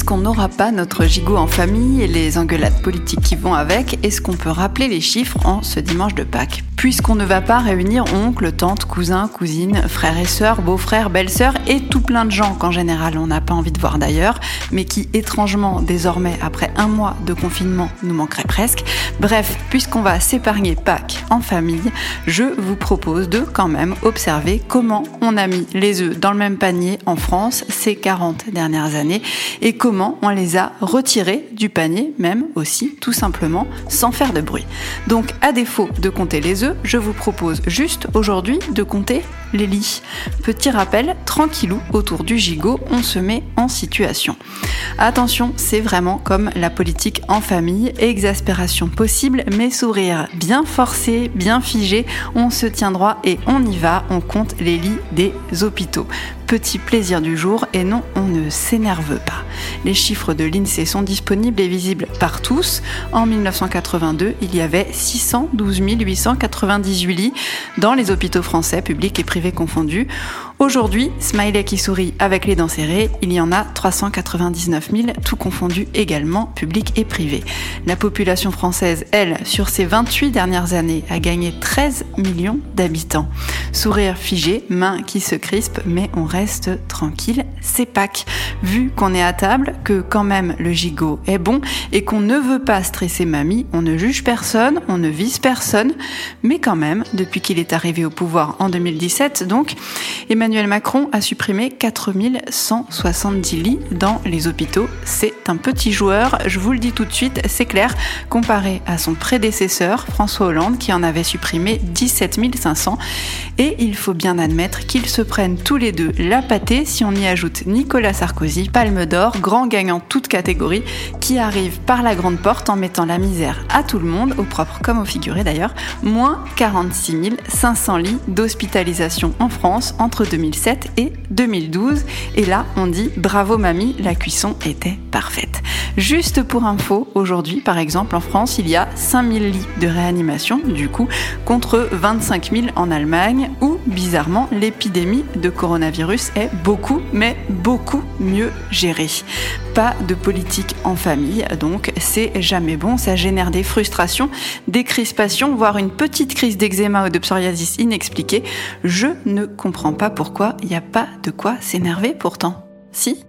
qu'on n'aura pas notre gigot en famille et les engueulades politiques qui vont avec Est-ce qu'on peut rappeler les chiffres en ce dimanche de Pâques? Puisqu'on ne va pas réunir oncles, tantes, cousins, cousines, frères et sœurs, beaux-frères, belles-sœurs et tout plein de gens qu'en général on n'a pas envie de voir d'ailleurs, mais qui étrangement désormais après un mois de confinement nous manqueraient presque. Bref, puisqu'on va s'épargner Pâques en famille, je vous propose de quand même observer comment on a mis les œufs dans le même panier en France ces 40 dernières années et comment on les a retirés du panier, même aussi tout simplement sans faire de bruit. Donc à défaut de compter les œufs, je vous propose juste aujourd'hui de compter les lits. Petit rappel, tranquillou autour du gigot, on se met en situation. Attention, c'est vraiment comme la politique en famille, exaspération possible, mais sourire bien forcé, bien figé, on se tient droit et on y va, on compte les lits des hôpitaux petit plaisir du jour et non, on ne s'énerve pas. Les chiffres de l'INSEE sont disponibles et visibles par tous. En 1982, il y avait 612 898 lits dans les hôpitaux français, publics et privés confondus. Aujourd'hui, Smiley qui sourit avec les dents serrées, il y en a 399 000, tout confondu également, public et privé. La population française, elle, sur ces 28 dernières années, a gagné 13 millions d'habitants. Sourire figé, main qui se crispe, mais on reste tranquille, c'est Pâques. Vu qu'on est à table, que quand même le gigot est bon et qu'on ne veut pas stresser mamie, on ne juge personne, on ne vise personne, mais quand même, depuis qu'il est arrivé au pouvoir en 2017, donc, Emmanuel Macron a supprimé 4170 lits dans les hôpitaux. C'est un petit joueur, je vous le dis tout de suite, c'est clair, comparé à son prédécesseur, François Hollande, qui en avait supprimé 17 500. Et il faut bien admettre qu'ils se prennent tous les deux la pâtée si on y ajoute Nicolas Sarkozy, Palme d'Or, grand gagnant toute catégorie, qui arrive par la grande porte en mettant la misère à tout le monde, au propre comme au figuré d'ailleurs, moins 46 500 lits d'hospitalisation en France entre 2007 et 2012. Et là, on dit bravo mamie, la cuisson était parfaite. Juste pour info, aujourd'hui, par exemple, en France, il y a 5000 lits de réanimation, du coup, contre 25 000 en Allemagne, où, bizarrement, l'épidémie de coronavirus est beaucoup, mais beaucoup mieux gérée. Pas de politique en famille, donc c'est jamais bon, ça génère des frustrations, des crispations, voire une petite crise d'eczéma ou de psoriasis inexpliquée. Je ne comprends pas pourquoi il n'y a pas de quoi s'énerver pourtant. Si